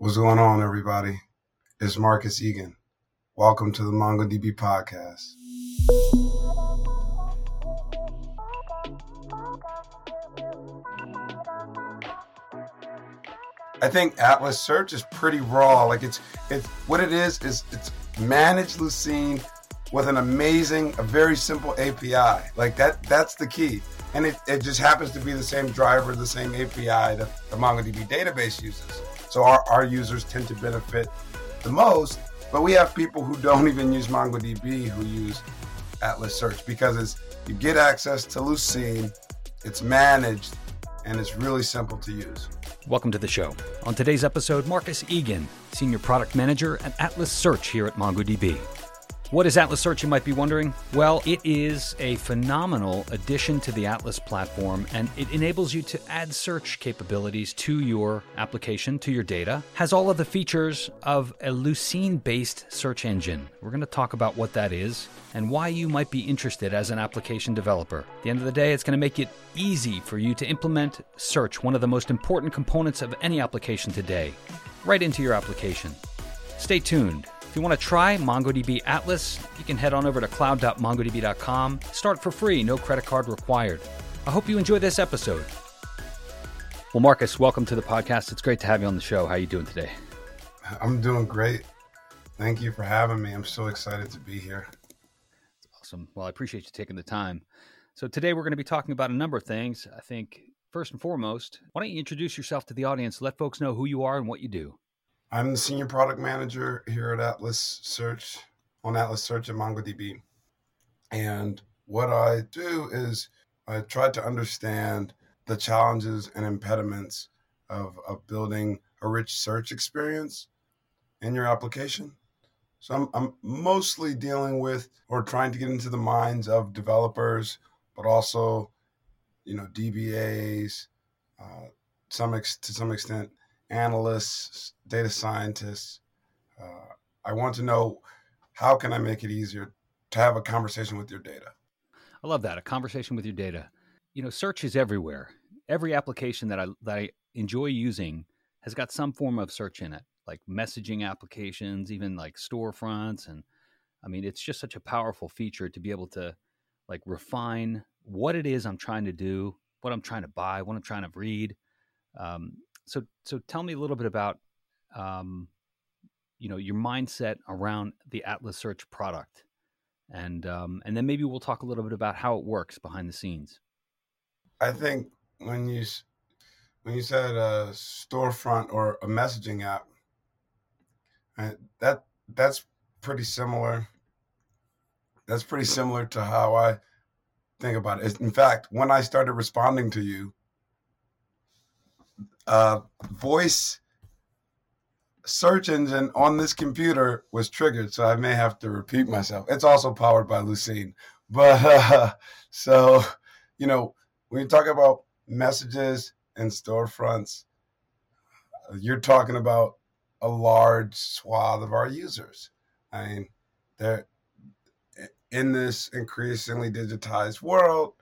What's going on, everybody? It's Marcus Eagan. Welcome to the MongoDB podcast. I think Atlas Search is pretty raw. Like it's it's what it is is it's managed Lucene with an amazing, a very simple API. Like that that's the key. And it, it just happens to be the same driver, the same API that the MongoDB database uses. So our, our users tend to benefit the most, but we have people who don't even use MongoDB who use Atlas Search because it's you get access to Lucene, it's managed, and it's really simple to use. Welcome to the show. On today's episode, Marcus Eagan, Senior Product Manager at Atlas Search here at MongoDB. What is Atlas Search, you might be wondering? Well, it is a phenomenal addition to the Atlas platform, and it enables you to add search capabilities to your application, to your data. Has all of the features of a Lucene based search engine. We're going to talk about what that is and why you might be interested as an application developer. At the end of the day, it's going to make it easy for you to implement search, one of the most important components of any application today, right into your application. Stay tuned. If you want to try MongoDB Atlas, you can head on over to cloud.mongodb.com. Start for free, no credit card required. I hope you enjoy this episode. Well, Marcus, welcome to the podcast. It's great to have you on the show. How are you doing today? I'm doing great. Thank you for having me. I'm so excited to be here. Awesome. Well, I appreciate you taking the time. So, today we're going to be talking about a number of things. I think, first and foremost, why don't you introduce yourself to the audience? Let folks know who you are and what you do. I'm the senior product manager here at Atlas Search on Atlas Search at MongoDB. And what I do is I try to understand the challenges and impediments of, of building a rich search experience in your application. So I'm, I'm mostly dealing with or trying to get into the minds of developers, but also, you know, DBAs, uh, some ex- to some extent, analysts, data scientists. Uh, I want to know how can I make it easier to have a conversation with your data. I love that a conversation with your data. You know, search is everywhere. Every application that I that I enjoy using has got some form of search in it, like messaging applications, even like storefronts, and I mean, it's just such a powerful feature to be able to like refine what it is I'm trying to do, what I'm trying to buy, what I'm trying to read. Um, so so tell me a little bit about um, you know your mindset around the Atlas Search product, and um, and then maybe we'll talk a little bit about how it works behind the scenes. I think when you when you said a storefront or a messaging app, that that's pretty similar. That's pretty similar to how I think about it. In fact, when I started responding to you, uh, voice search engine on this computer was triggered, so I may have to repeat myself. It's also powered by Lucene, but uh, so you know when you talk about messages and storefronts, you're talking about a large swath of our users. I mean, they're in this increasingly digitized world.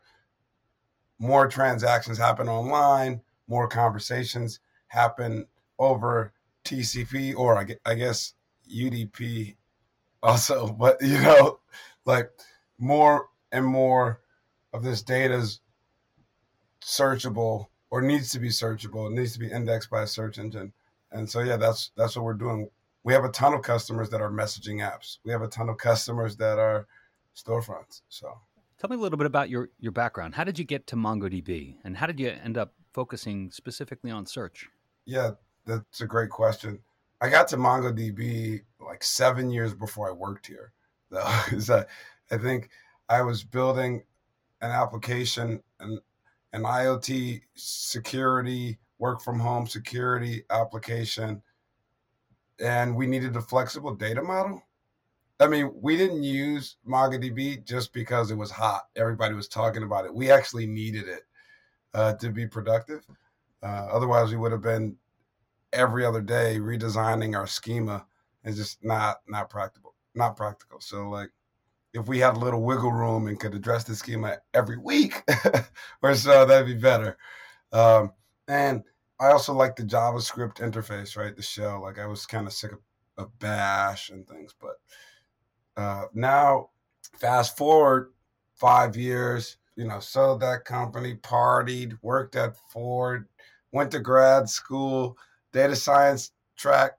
More transactions happen online more conversations happen over TCP or I guess UDP also. But, you know, like more and more of this data is searchable or needs to be searchable. It needs to be indexed by a search engine. And so, yeah, that's that's what we're doing. We have a ton of customers that are messaging apps. We have a ton of customers that are storefronts. So, tell me a little bit about your your background. How did you get to MongoDB, and how did you end up focusing specifically on search? Yeah, that's a great question. I got to MongoDB like seven years before I worked here. So I think I was building an application, an, an IoT security, work from home security application, and we needed a flexible data model. I mean, we didn't use MongoDB just because it was hot. Everybody was talking about it. We actually needed it uh, to be productive. Uh, otherwise, we would have been every other day redesigning our schema. It's just not not practical. Not practical. So like, if we had a little wiggle room and could address the schema every week or so, that'd be better. Um, and I also like the JavaScript interface, right? The shell. Like I was kind of sick of, of Bash and things, but uh, now, fast forward five years, you know, sold that company, partied, worked at Ford, went to grad school, data science track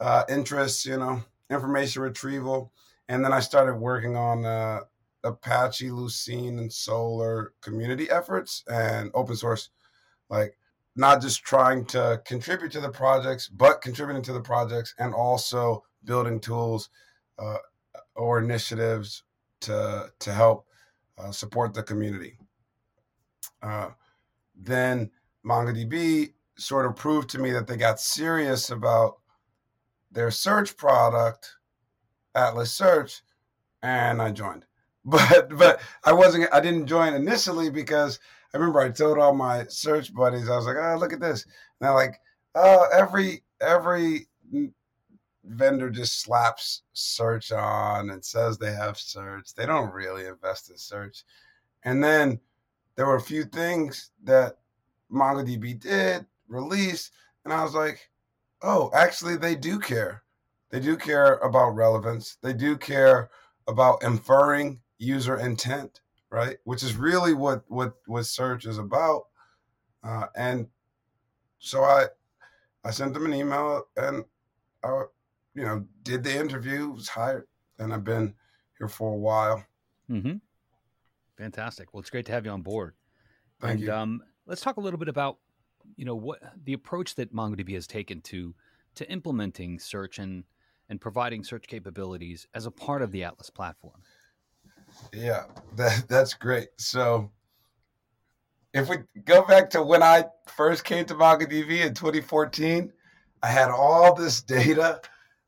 uh, interests, you know, information retrieval, and then I started working on uh, Apache, Lucene, and Solr community efforts and open source, like not just trying to contribute to the projects, but contributing to the projects and also building tools uh, or initiatives to to help uh, support the community. Uh, then MongoDB sort of proved to me that they got serious about their search product, Atlas Search, and I joined. But but I wasn't I didn't join initially because I remember I told all my search buddies I was like, oh look at this, and like, oh every every vendor just slaps search on and says they have search. They don't really invest in search. And then there were a few things that MongoDB did, release, and I was like, oh, actually, they do care. They do care about relevance. They do care about inferring user intent, right? Which is really what what what search is about. Uh, and so I I sent them an email and I you know, did the interview, was hired, and I've been here for a while. Mm-hmm. Fantastic. Well, it's great to have you on board. Thank and, you. Um, let's talk a little bit about, you know, what the approach that MongoDB has taken to to implementing search and and providing search capabilities as a part of the Atlas platform. Yeah, that that's great. So if we go back to when I first came to MongoDB in 2014, I had all this data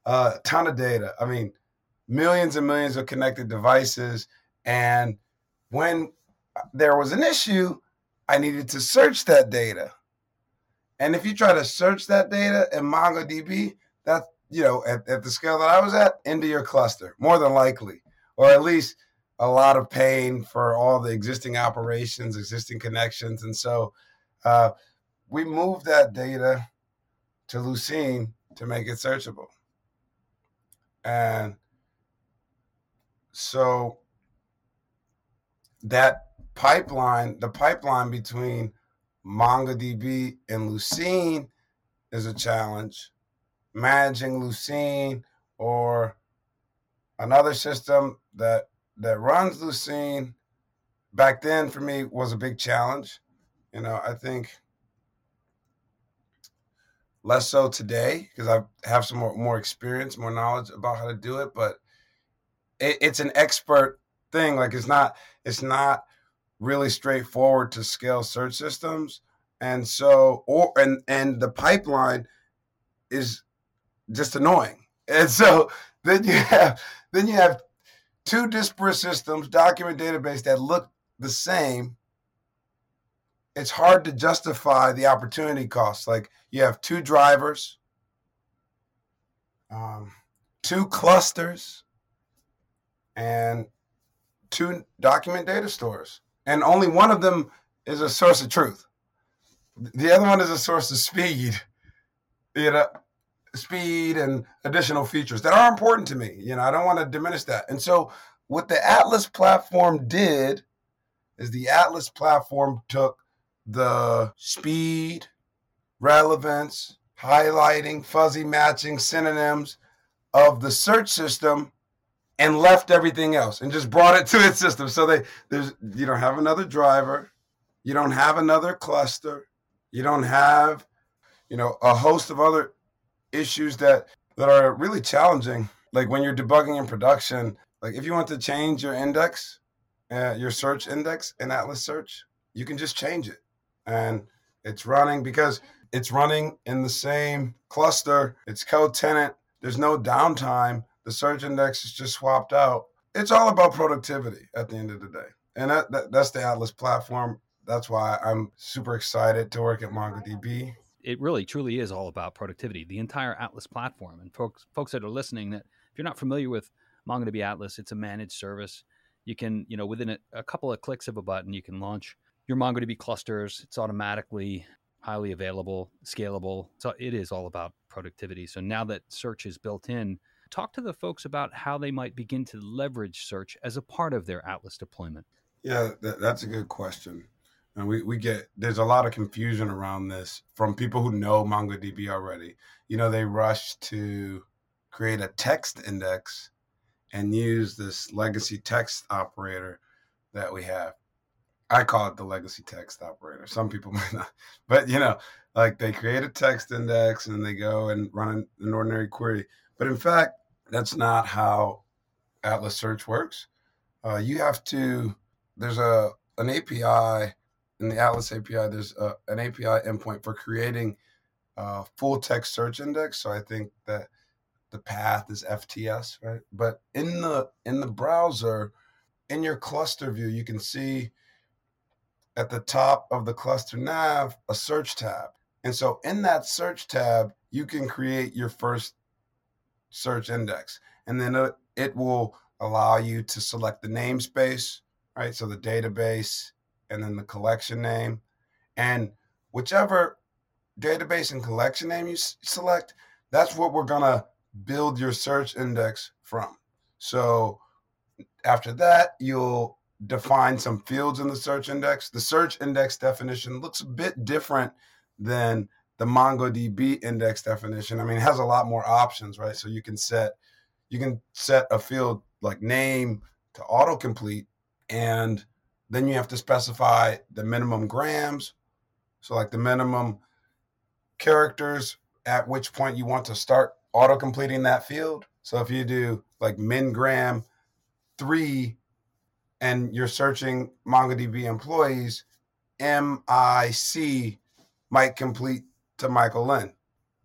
uh, ton of data. I mean, millions and millions of connected devices. And when there was an issue, I needed to search that data. And if you try to search that data in MongoDB, that's, you know, at, at the scale that I was at, into your cluster, more than likely, or at least a lot of pain for all the existing operations, existing connections. And so uh, we moved that data to Lucene to make it searchable. And so that pipeline, the pipeline between MongoDB and Lucene is a challenge. Managing Lucene or another system that that runs Lucene back then for me was a big challenge. You know, I think less so today because I have some more, more experience, more knowledge about how to do it. But it, it's an expert thing. Like it's not it's not really straightforward to scale search systems, and so or and and the pipeline is just annoying. And so then you have then you have two disparate systems, document database that look the same it's hard to justify the opportunity cost. Like you have two drivers, um, two clusters, and two document data stores, and only one of them is a source of truth. The other one is a source of speed. You know, speed and additional features that are important to me. You know, I don't want to diminish that. And so, what the Atlas platform did is the Atlas platform took the speed, relevance, highlighting, fuzzy matching, synonyms of the search system and left everything else and just brought it to its system. So they there's you don't have another driver, you don't have another cluster, you don't have, you know, a host of other issues that that are really challenging. Like when you're debugging in production, like if you want to change your index, uh, your search index in Atlas Search, you can just change it and it's running because it's running in the same cluster. It's co-tenant. There's no downtime. The search index is just swapped out. It's all about productivity at the end of the day. And that, that that's the Atlas platform. That's why I'm super excited to work at MongoDB. It really truly is all about productivity. The entire Atlas platform. And folks folks that are listening that if you're not familiar with MongoDB Atlas, it's a managed service. You can, you know, within a, a couple of clicks of a button, you can launch your MongoDB clusters. It's automatically highly available, scalable. So it is all about productivity. So now that search is built in, talk to the folks about how they might begin to leverage search as a part of their Atlas deployment. Yeah, that, that's a good question. And we, we get there's a lot of confusion around this from people who know MongoDB already. You know, they rush to create a text index and use this legacy text operator that we have. I call it the legacy text operator. Some people might not, but you know, like they create a text index and they go and run an ordinary query. But in fact, that's not how Atlas Search works. Uh, you have to. There's a an API in the Atlas API. There's a, an API endpoint for creating a full text search index. So I think that the path is FTS, right? But in the in the browser, in your cluster view, you can see at the top of the cluster nav a search tab. And so in that search tab, you can create your first search index. And then it, it will allow you to select the namespace, right? So the database and then the collection name. And whichever database and collection name you select, that's what we're going to build your search index from. So after that, you'll define some fields in the search index. The search index definition looks a bit different than the MongoDB index definition. I mean, it has a lot more options, right? So you can set you can set a field like name to autocomplete, and then you have to specify the minimum grams. So like the minimum characters at which point you want to start auto completing that field. So if you do like min gram three and you're searching MongoDB employees, MIC might complete to Michael Lynn.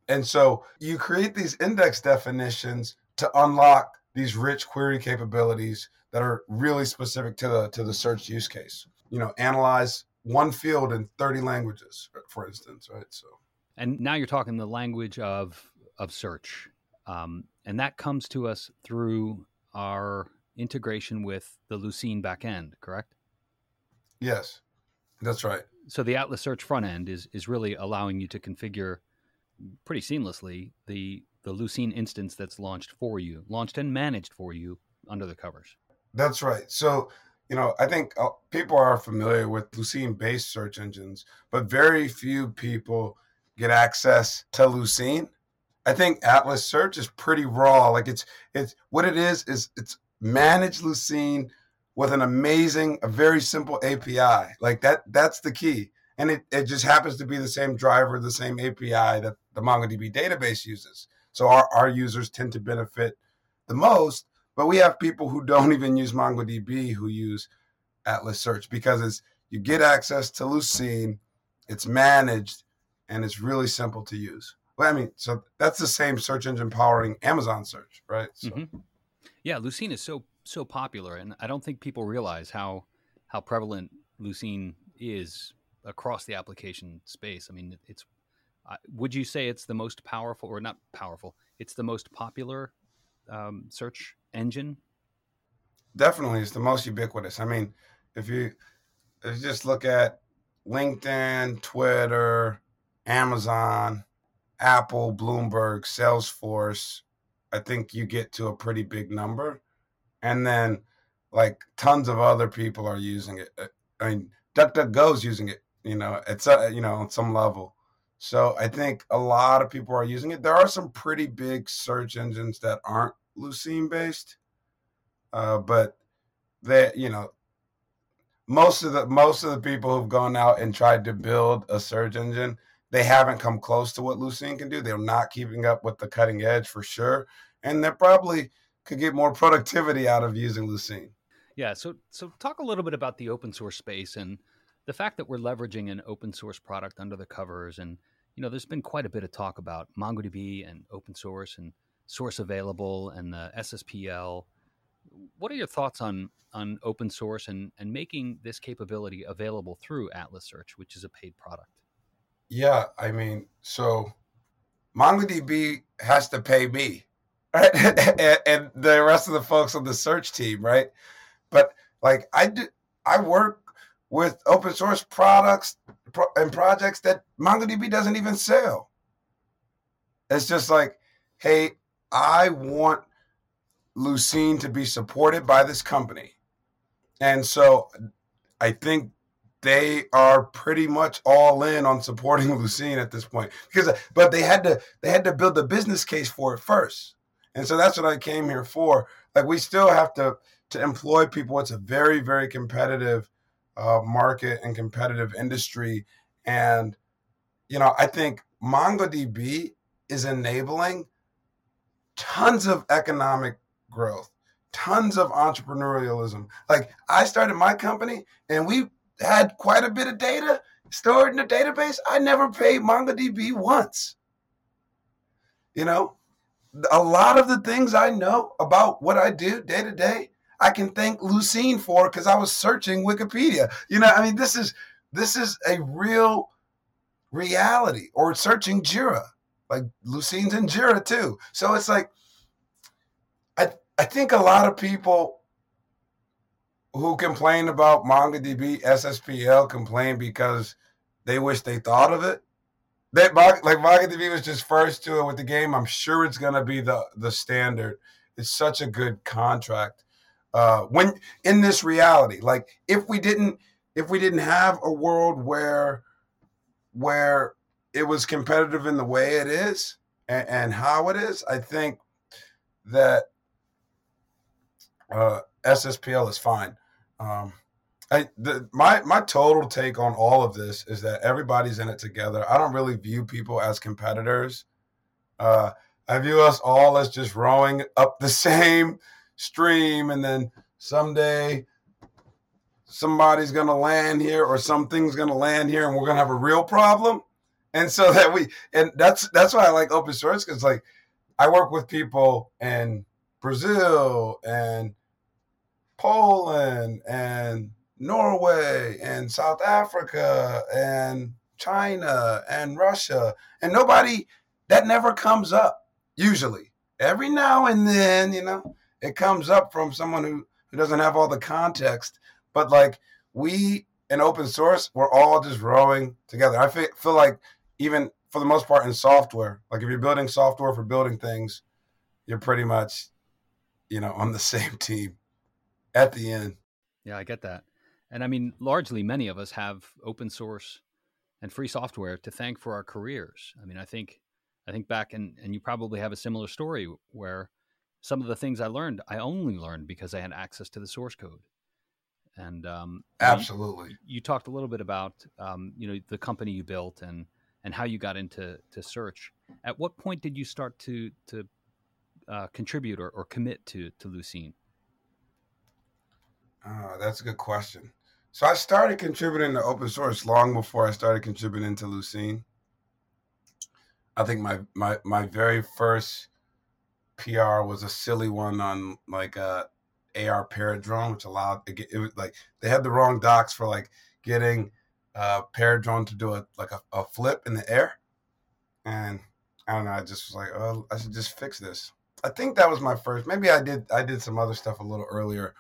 And so you create these index definitions to unlock these rich query capabilities that are really specific to the to the search use case. You know, analyze one field in 30 languages, for instance, right? So and now you're talking the language of of search, um, and that comes to us through our integration with the Lucene backend, correct? Yes, that's right. So the Atlas Search front end is is really allowing you to configure pretty seamlessly the the Lucene instance that's launched for you, launched and managed for you under the covers. That's right. So you know, I think uh, people are familiar with Lucene based search engines, but very few people get access to Lucene. I think Atlas Search is pretty raw. Like it's it's what it is is it's managed Lucene with an amazing, a very simple API. Like that that's the key. And it, it just happens to be the same driver, the same API that the MongoDB database uses. So our, our users tend to benefit the most, but we have people who don't even use MongoDB who use Atlas Search because it's you get access to Lucene, it's managed, and it's really simple to use. Well, I mean, so that's the same search engine powering Amazon search, right? So. Mm-hmm. Yeah, Lucene is so so popular, and I don't think people realize how how prevalent Lucene is across the application space. I mean, it's would you say it's the most powerful, or not powerful? It's the most popular um, search engine. Definitely, it's the most ubiquitous. I mean, if you if you just look at LinkedIn, Twitter, Amazon, Apple, Bloomberg, Salesforce, I think you get to a pretty big number. And then like tons of other people are using it. Uh, I mean, DuckDuckGo is using it, you know, it's a, you know, on some level. So I think a lot of people are using it. There are some pretty big search engines that aren't Lucene based, uh, but they, you know, most of the most of the people who've gone out and tried to build a search engine, they haven't come close to what Lucene can do. They're not keeping up with the cutting edge for sure, and they probably could get more productivity out of using Lucene. Yeah. So so talk a little bit about the open source space and the fact that we're leveraging an open source product under the covers and you know there's been quite a bit of talk about mongodb and open source and source available and the sspl what are your thoughts on on open source and and making this capability available through atlas search which is a paid product yeah, I mean, so MongoDB has to pay me, right? and, and, the rest of the folks on the search team, right? But like I do, I work with open source products and projects that MongoDB doesn't even sell. It's just like, hey, I want Lucene to be supported by this company. And so I think they are pretty much all in on supporting Lucene at this point. Because but they had to they had to build the business case for it first. And so that's what I came here for. Like we still have to to employ people. It's a very, very competitive uh, market and competitive industry. And, you know, I think MongoDB is enabling tons of economic growth, tons of entrepreneurialism. Like I started my company and we had quite a bit of data stored in the database. I never paid MongoDB once. You know, a lot of the things I know about what I do day to day, I can thank Lucene for because I was searching Wikipedia. You know, I mean, this is this is a real reality. Or searching Jira, like Lucene's in Jira too. So it's like, I I think a lot of people who complain about MongoDB SSPL complain because they wish they thought of it. That like MongoDB was just first to it with the game. I'm sure it's gonna be the the standard. It's such a good contract uh, when in this reality like if we didn't if we didn't have a world where where it was competitive in the way it is and, and how it is i think that uh, sspl is fine um, I, the, my my total take on all of this is that everybody's in it together. I don't really view people as competitors. Uh, I view us all as just rowing up the same stream and then someday somebody's to land here or something's to land here and we're to have a real problem and so that we and that's that's why i like open source because like i work with people in brazil and poland and norway and south africa and china and russia and nobody that never comes up usually every now and then you know it comes up from someone who, who doesn't have all the context. But like we in open source, we're all just rowing together. I feel, feel like even for the most part in software, like if you're building software for building things, you're pretty much, you know, on the same team at the end. Yeah, I get that. And I mean, largely many of us have open source and free software to thank for our careers. I mean, I think I think back and and you probably have a similar story where some of the things I learned, I only learned because I had access to the source code. And um, absolutely, you, you, talked a little bit about um, you know the company you built and and how you got into to search. At what point did you start to to uh, contribute or, or commit to to Lucene? Uh, that's a good question. So I started contributing to open source long before I started contributing to Lucene. I think my my my very first PR was a silly one on like a uh, AR Paradrone, which allowed it, it was like they had the wrong docs for like getting uh Paradrone to do a like a, a flip in the air, and I don't know. I just was like, oh, I should just fix this. I think that was my first. Maybe I did. I did some other stuff a little earlier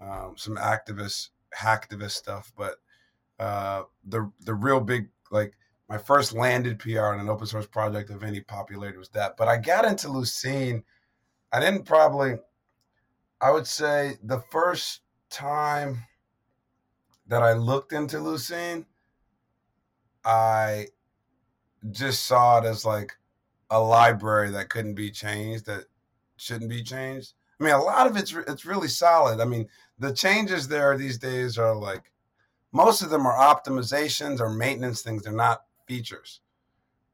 um, some activist hacktivist stuff, but uh, the the real big like my first landed PR in an open source project of any popularity was that. But I got into Lucene. I didn't probably, I would say the first time that I looked into Lucene, I just saw it as like a library that couldn't be changed, that shouldn't be changed. I mean, a lot of it's it's really solid. I mean, the changes there these days are like most of them are optimizations or maintenance things. They're not features.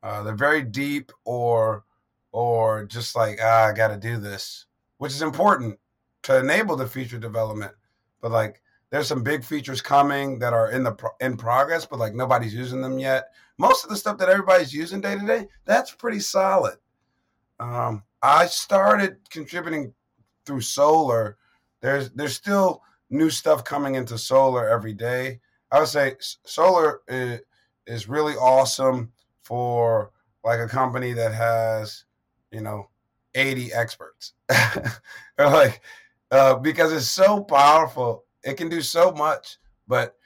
Uh, they're very deep or or just like ah, I got to do this, which is important to enable the feature development. But like there's some big features coming that are in the pro- in progress, but like nobody's using them yet. Most of the stuff that everybody's using day to day, that's pretty solid. Um, I started contributing through Solr, There's there's still new stuff coming into Solr every day. I would say Solr is, is really awesome for like a company that has, you know, 80 experts. like uh, because it's so powerful. It can do so much, but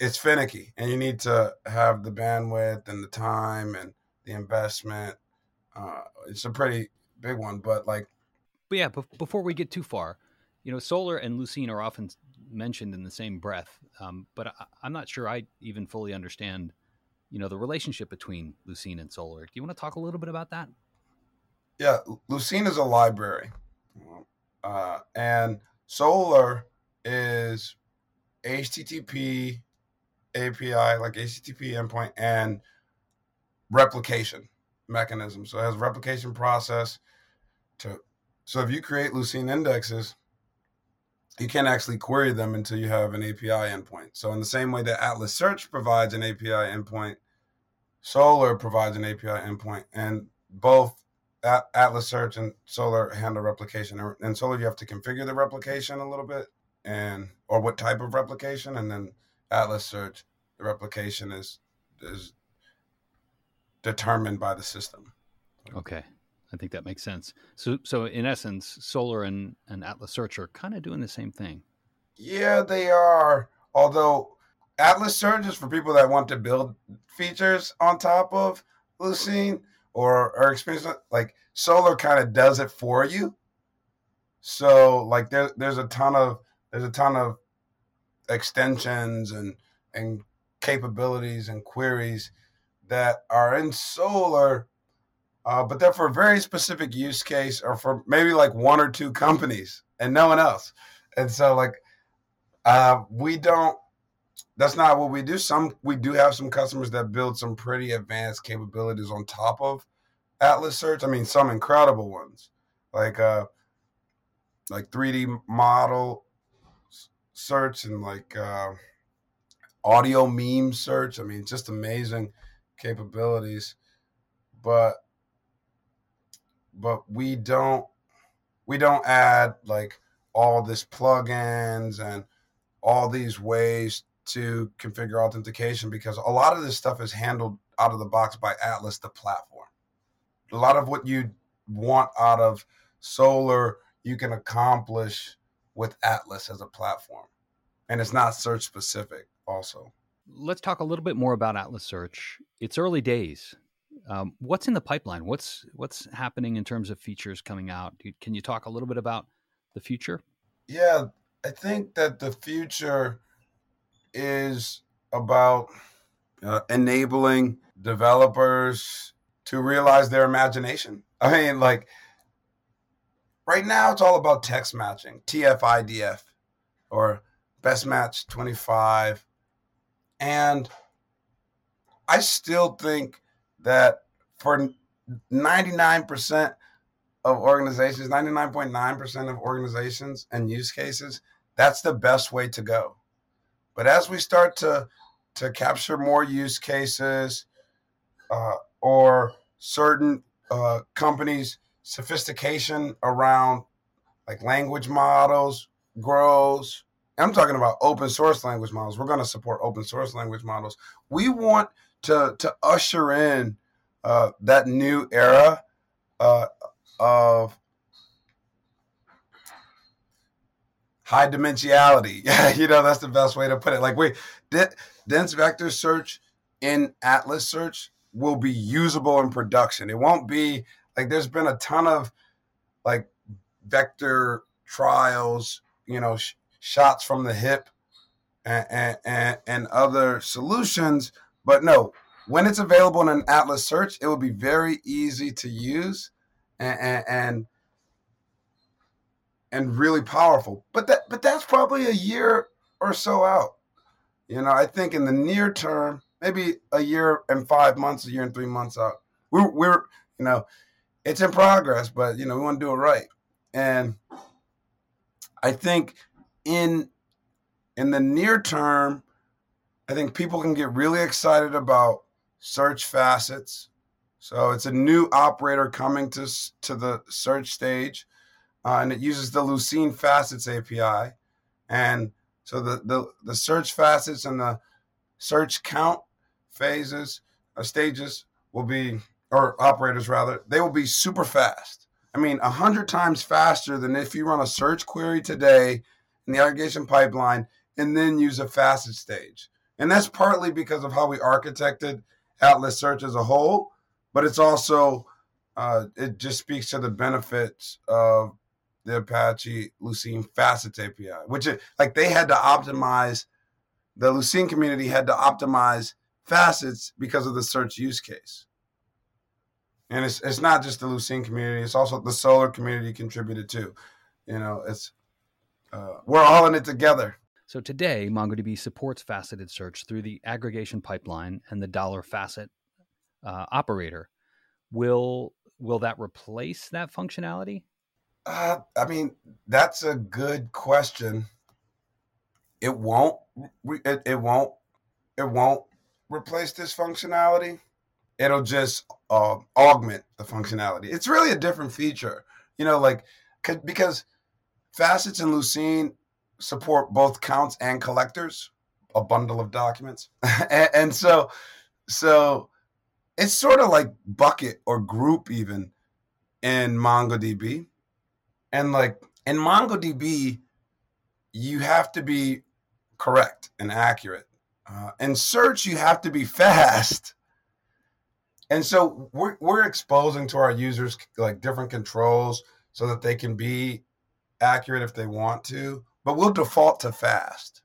it's finicky and you need to have the bandwidth and the time and the investment. Uh, it's a pretty big one, but like, but yeah, before we get too far, you know, Solr and Lucene are often mentioned in the same breath, um, but I, I'm not sure I even fully understand, you know, the relationship between Lucene and Solr. Do you want to talk a little bit about that? Yeah, Lucene is a library, uh, and Solr is HTTP API, like HTTP endpoint, and replication mechanism. So it has replication process to. So if you create Lucene indexes, you can't actually query them until you have an API endpoint. So in the same way that Atlas Search provides an API endpoint, Solr provides an API endpoint, and both Atlas Search and Solr handle replication. And Solr, you have to configure the replication a little bit, and or what type of replication, and then Atlas Search, the replication is is determined by the system. Okay. I think that makes sense. So, so in essence, Solr and, and Atlas Search are kind of doing the same thing. Yeah, they are. Although Atlas Search is for people that want to build features on top of Lucene or or experience like Solr kind of does it for you. So like there, there's a ton of there's a ton of extensions and and capabilities and queries that are in Solr uh, but they're for a very specific use case or for maybe like one or two companies and no one else. And so like uh, we don't that's not what we do. Some we do have some customers that build some pretty advanced capabilities on top of Atlas Search. I mean, some incredible ones like uh like 3D model search and like uh, audio meme search. I mean, just amazing capabilities. But but we don't we don't add like all this plugins and all these ways to configure authentication because a lot of this stuff is handled out of the box by Atlas, the platform. A lot of what you want out of Solr, you can accomplish with Atlas as a platform. And it's not search specific, also. Let's talk a little bit more about Atlas Search. It's early days. Um, what's in the pipeline? What's what's happening in terms of features coming out? Can you talk a little bit about the future? Yeah, I think that the future is about uh, enabling developers to realize their imagination. I mean, like right now, it's all about text matching, TF-IDF, or best match 25. And I still think that for 99% of organizations, 99.9% of organizations and use cases, that's the best way to go. But as we start to to capture more use cases uh, or certain uh, companies' sophistication around like language models grows. I'm talking about open source language models. We're going to support open source language models. We want to to usher in uh, that new era uh, of high dimensionality. you know, that's the best way to put it. Like, wait, dense vector search in Atlas search will be usable in production. It won't be like there's been a ton of like vector trials, you know, sh- shots from the hip and, and, and other solutions but no, when it's available in an Atlas search, it will be very easy to use and, and, and and really powerful. But that but that's probably a year or so out. You know, I think in the near term, maybe a year and five months, a year and three months out. We're we're you know, it's in progress, but you know, we want to do it right. And I think in in the near term, I think people can get really excited about search facets. So it's a new operator coming to, to the search stage, uh, and it uses the Lucene Facets API. And so the, the, the search facets and the search count phases, uh, stages will be, or operators rather, they will be super fast. I mean, a hundred times faster than if you run a search query today in the aggregation pipeline and then use a facet stage. And that's partly because of how we architected Atlas Search as a whole, but it's also uh, it just speaks to the benefits of the Apache Lucene Facets API, which is like they had to optimize the Lucene community had to optimize facets because of the search use case. And it's it's not just the Lucene community; it's also the Solr community contributed too. You know, it's uh, we're all in it together. So today, MongoDB supports faceted search through the aggregation pipeline and the dollar facet uh, operator. Will will that replace that functionality? Uh, I mean, that's a good question. It won't. It, it won't. It won't replace this functionality. It'll just uh, augment the functionality. It's really a different feature, you know, like because facets and Lucene support both counts and collectors, a bundle of documents, and, and so so it's sort of like bucket or group even in MongoDB and like in MongoDB, you have to be correct and accurate. Uh, in search, you have to be fast. And so we're, we're exposing to our users like different controls so that they can be accurate if they want to, but we'll default to fast.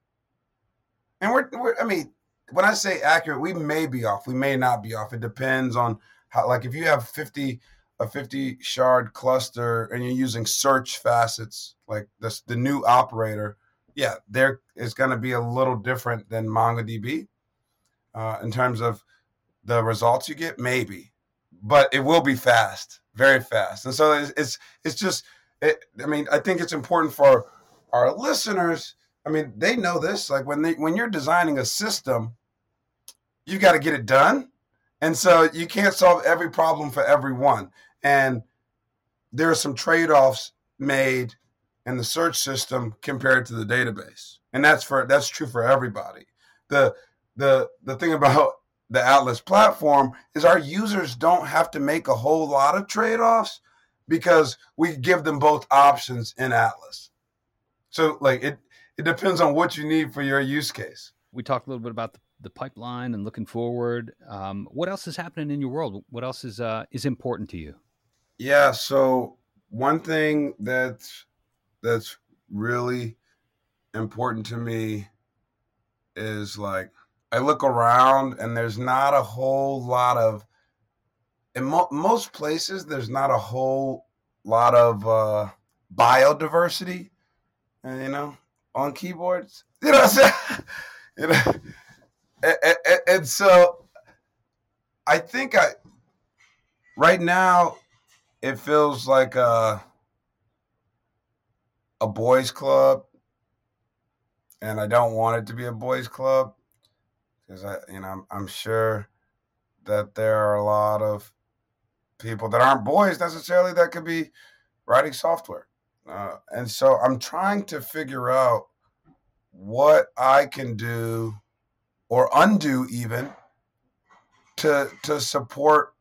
And we're, we're I mean, when I say accurate, we may be off, we may not be off. It depends on how, like, if you have 50 a 50 shard cluster and you're using search facets like this the new operator yeah there is going to be a little different than mongodb uh, in terms of the results you get maybe but it will be fast very fast and so it's it's, it's just it, i mean i think it's important for our listeners i mean they know this like when they when you're designing a system you've got to get it done and so you can't solve every problem for everyone and there are some trade-offs made in the search system compared to the database. And that's for that's true for everybody. The the the thing about the Atlas platform is our users don't have to make a whole lot of trade-offs because we give them both options in Atlas. So like it it depends on what you need for your use case. We talked a little bit about the, the pipeline and looking forward. Um, what else is happening in your world? What else is uh, is important to you? Yeah. So one thing that's that's really important to me is like I look around and there's not a whole lot of in mo- most places there's not a whole lot of uh, biodiversity, and, you know, on keyboards. You know what I'm saying? you know, and, and, and so I think I right now it feels like a a boys club and I don't want it to be a boys club because I you know I'm, I'm sure that there are a lot of people that aren't boys necessarily that could be writing software uh, and so I'm trying to figure out what I can do or undo even to to support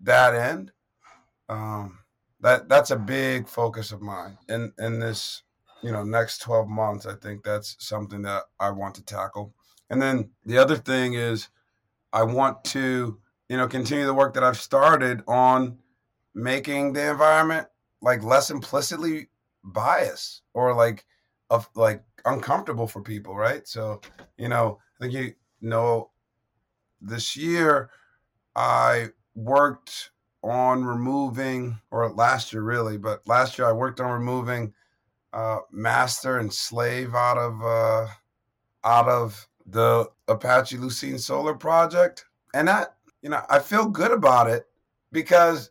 that end. Um, that that's a big focus of mine in in this you know next 12 months. I think that's something that i want to tackle. And then the other thing is i want to you know continue the work that i've started on making the environment like less implicitly biased or like of like uncomfortable for people right? So you know i think you know this year i worked on removing, or last year really, but last year I worked on removing uh, master and slave out of uh, out of the Apache Lucene Solr project, and that you know I feel good about it because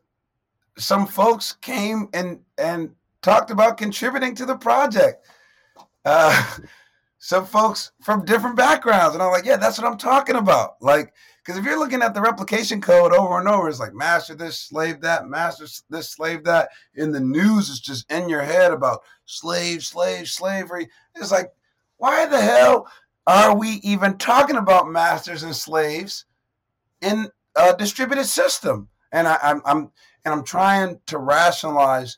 some folks came and and talked about contributing to the project. Uh, some folks from different backgrounds, and I'm like, yeah, that's what I'm talking about. Like because if you're looking at the replication code over and over, it's like master this, slave that, master this, slave that. In the news, it's just in your head about slave, slave, slavery. It's like, why the hell are we even talking about masters and slaves in a distributed system? And I, I'm, I'm and I'm trying to rationalize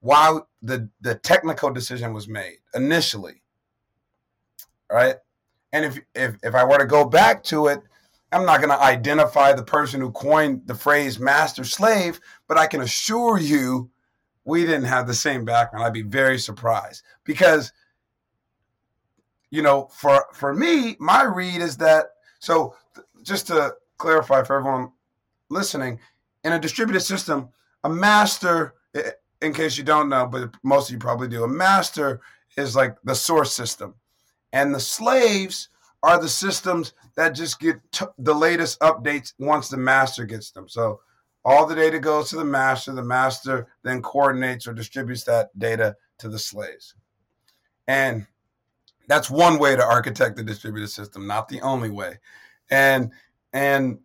why the the technical decision was made initially. right? And if if if I were to go back to it, I'm not going to identify the person who coined the phrase master slave, but I can assure you we didn't have the same background. I'd be very surprised because you know, for for me, my read is that so just to clarify for everyone listening, in a distributed system, a master in case you don't know, but most of you probably do, a master is like the source system. And the slaves are the systems that just get t- the latest updates once the master gets them. So all the data goes to the master. The master then coordinates or distributes that data to the slaves. And that's one way to architect the distributed system, not the only way. And and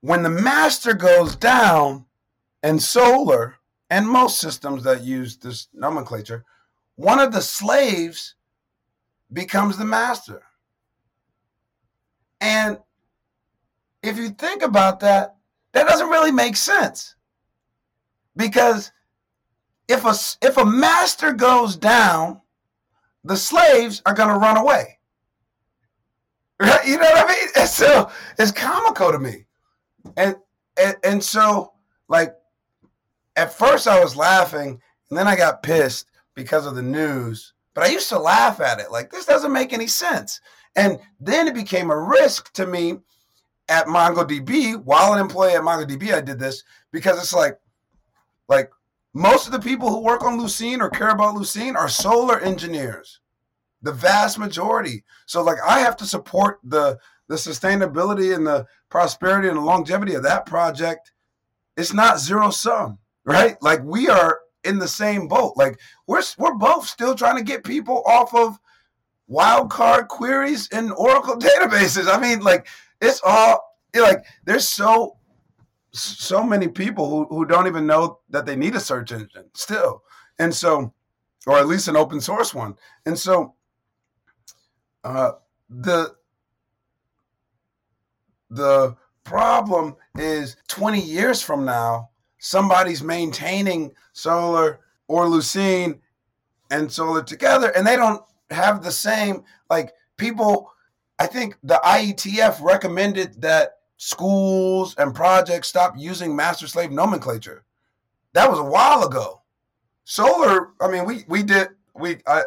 when the master goes down and Solr and most systems that use this nomenclature, one of the slaves becomes the master. And if you think about that, that doesn't really make sense. Because if a if a master goes down, the slaves are going to run away. Right? You know what I mean? So it's comical to me. And and, and so like at first I was laughing and then I got pissed because of the news. But I used to laugh at it like this doesn't make any sense. And then it became a risk to me at MongoDB. While an employee at MongoDB, I did this because it's like, like most of the people who work on Lucene or care about Lucene are Solr engineers, the vast majority. So like I have to support the the sustainability and the prosperity and the longevity of that project. It's not zero sum, right? Like we are in the same boat. Like we're we're both still trying to get people off of wildcard queries in Oracle databases. I mean, like it's all like there's so so many people who, who don't even know that they need a search engine still. And so or at least an open source one. And so uh the the problem is 20 years from now somebody's maintaining Solr or Lucene and Solr together, and they don't have the same like people. I think the IETF recommended that schools and projects stop using master slave nomenclature. That was a while ago. Solr, I mean, we we did we I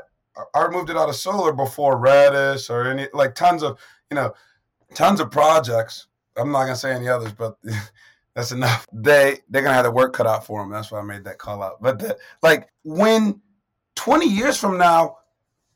I moved it out of Solr before Redis or any like tons of you know tons of projects. I'm not gonna say any others, but That's enough. They they're gonna have the work cut out for them. That's why I made that call out. But the, like when 20 years from now,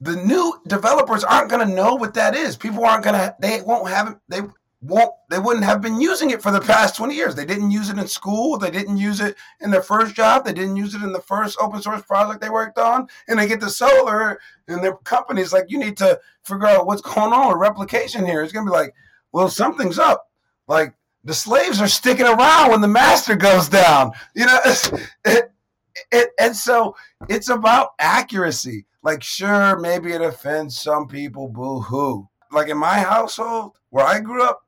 the new developers aren't gonna know what that is. People aren't gonna. They won't have. They won't. They wouldn't have been using it for the past 20 years. They didn't use it in school. They didn't use it in their first job. They didn't use it in the first open source project they worked on. And they get the Solr and their company's like, you need to figure out what's going on with replication here. It's gonna be like, well, something's up. Like the slaves are sticking around when the master goes down. You know, it, it, and so it's about accuracy. Like, sure, maybe it offends some people, boo hoo. Like in my household where I grew up,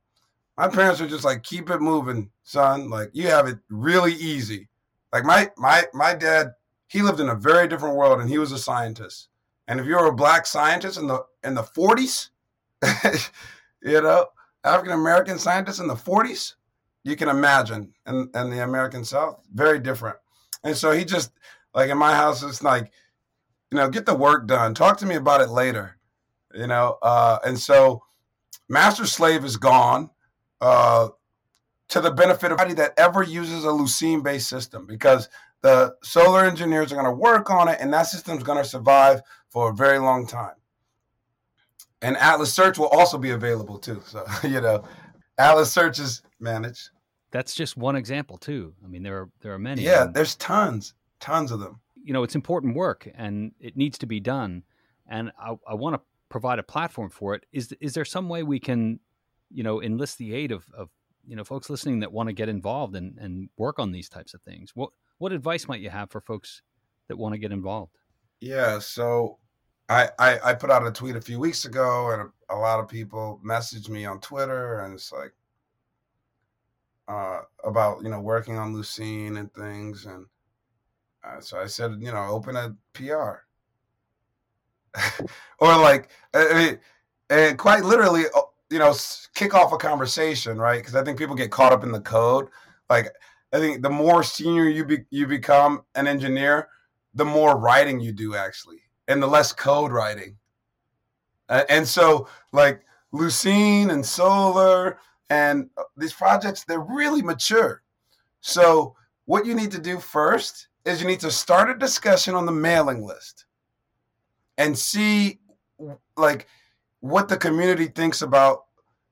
my parents were just like, keep it moving, son. Like, you have it really easy. Like, my, my, my dad, he lived in a very different world and he was a scientist. And if you're a black scientist in the in the 40s, you know, African American scientists in the 40s, you can imagine, in, in the American South, very different. And so he just, like in my house, it's like, you know, get the work done. Talk to me about it later, you know. Uh, and so master slave is gone uh, to the benefit of anybody that ever uses a Lucene based system because the Solr engineers are going to work on it and that system's going to survive for a very long time and Atlas Search will also be available too. So you know, Atlas Search is managed. That's just one example too. I mean, there are there are many. Yeah, there's tons, tons of them. You know, it's important work, and it needs to be done. And I, I want to provide a platform for it. Is is there some way we can, you know, enlist the aid of, of you know folks listening that want to get involved and, and work on these types of things? What what advice might you have for folks that want to get involved? Yeah, so I, I, I put out a tweet a few weeks ago, and a, a lot of people messaged me on Twitter, and it's like uh, about you know working on Lucene and things, and uh, so I said you know open a PR, or like, I mean, and quite literally, uh, you know, kick off a conversation, right? Because I think people get caught up in the code. Like, I think the more senior you be, you become an engineer, the more writing you do actually, and the less code writing. Uh, and so, like Lucene and Solr and uh, these projects, they're really mature. So, what you need to do first is you need to start a discussion on the mailing list and see, like, what the community thinks about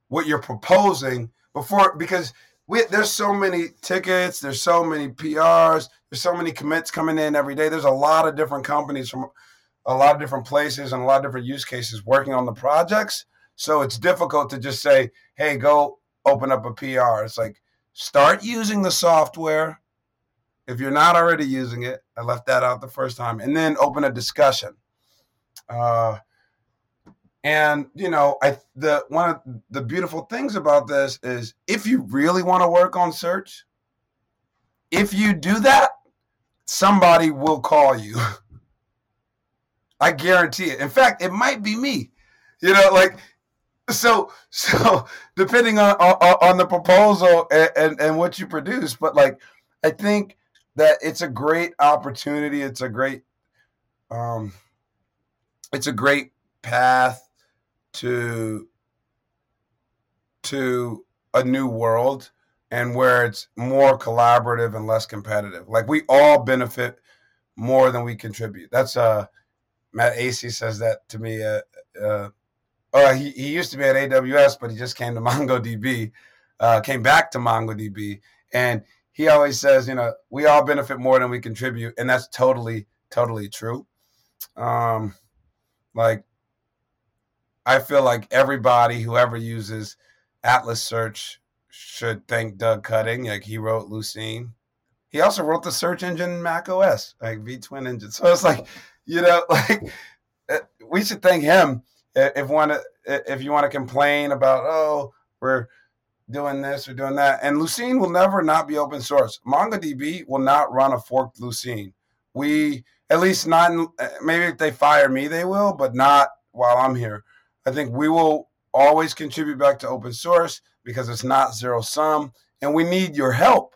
what you're proposing before, because we, there's so many tickets, there's so many PRs, there's so many commits coming in every day. There's a lot of different companies from a lot of different places and a lot of different use cases working on the projects. So it's difficult to just say, hey, go open up a PR. It's like, start using the software. If you're not already using it, I left that out the first time, and then open a discussion. Uh, and you know, I the one of the beautiful things about this is if you really want to work on search, if you do that, somebody will call you. I guarantee it. In fact, it might be me. You know, like so so depending on on, on the proposal and, and, and what you produce, but like I think that it's a great opportunity. It's a great um it's a great path to to a new world and where it's more collaborative and less competitive. Like we all benefit more than we contribute. That's uh Matt Acey says that to me. Uh, uh, oh, he, he used to be at AWS, but he just came to MongoDB, uh, came back to MongoDB, and he always says, you know, we all benefit more than we contribute, and that's totally, totally true. Um, like, I feel like everybody who ever uses Atlas Search should thank Doug Cutting. Like he wrote Lucene. He also wrote the search engine Mac OS, like V twin engine. So it's like, you know, like uh, we should thank him if want to if you want to complain about oh we're doing this or doing that. And Lucene will never not be open source. MongoDB will not run a forked Lucene. We at least not uh, maybe if they fire me they will, but not while I'm here. I think we will always contribute back to open source because it's not zero sum and we need your help.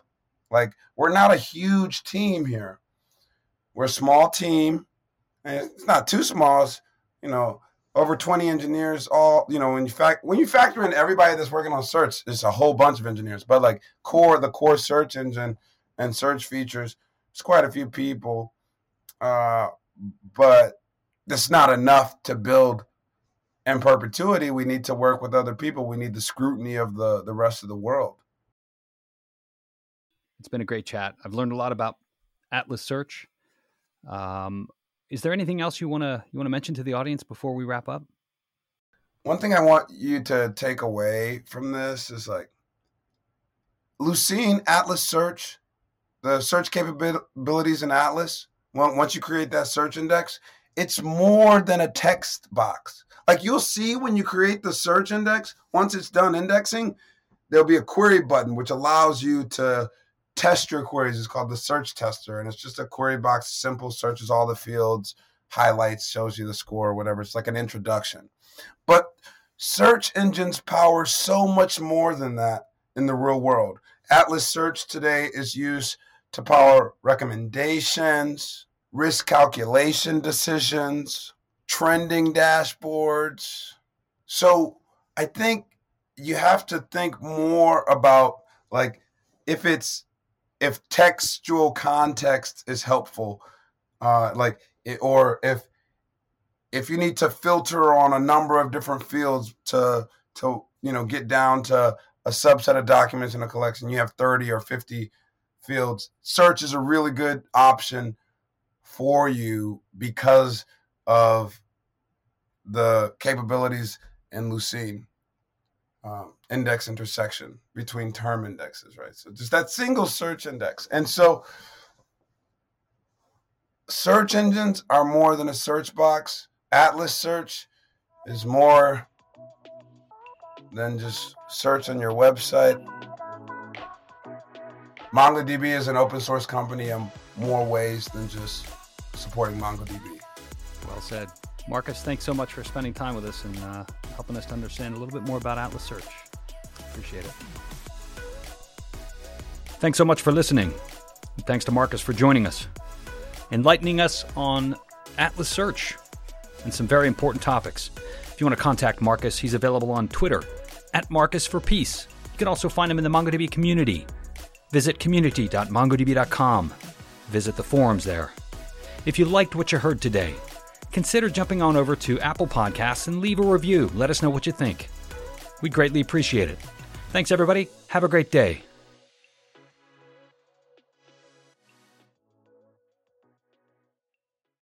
Like we're not a huge team here. We're a small team. And it's not too small. It's, you know, over 20 engineers all, you know, when you fact when you factor in everybody that's working on search, it's a whole bunch of engineers. But like core, the core search engine and search features, it's quite a few people. Uh, but that's not enough to build in perpetuity, we need to work with other people. We need the scrutiny of the the rest of the world. It's been a great chat. I've learned a lot about Atlas Search. Um, is there anything else you want to you want to mention to the audience before we wrap up? One thing I want you to take away from this is like Lucene Atlas Search, the search capabilities in Atlas. Once you create that search index, it's more than a text box. Like you'll see when you create the search index, once it's done indexing, there'll be a query button which allows you to test your queries. It's called the search tester, and it's just a query box, simple, searches all the fields, highlights, shows you the score, whatever. It's like an introduction. But search engines power so much more than that in the real world. Atlas Search today is used to power recommendations, risk calculation decisions, trending dashboards. So I think you have to think more about like if it's if textual context is helpful, uh, like it, or if if you need to filter on a number of different fields to to you know get down to a subset of documents in a collection, you have 30 or 50 fields. Search is a really good option for you because of the capabilities in Lucene um, index intersection between term indexes, right? So just that single search index. And so search engines are more than a search box. Atlas search is more than just search on your website. MongoDB is an open source company in more ways than just supporting MongoDB. Well said. Marcus, thanks so much for spending time with us and uh, helping us to understand a little bit more about Atlas Search. Appreciate it. Thanks so much for listening. And thanks to Marcus for joining us, enlightening us on Atlas Search and some very important topics. If you want to contact Marcus, he's available on Twitter at Marcus for Peace. You can also find him in the MongoDB community. Visit community.mongodb.com. Visit the forums there. If you liked what you heard today, consider jumping on over to Apple Podcasts and leave a review. Let us know what you think. We greatly appreciate it. Thanks, everybody. Have a great day.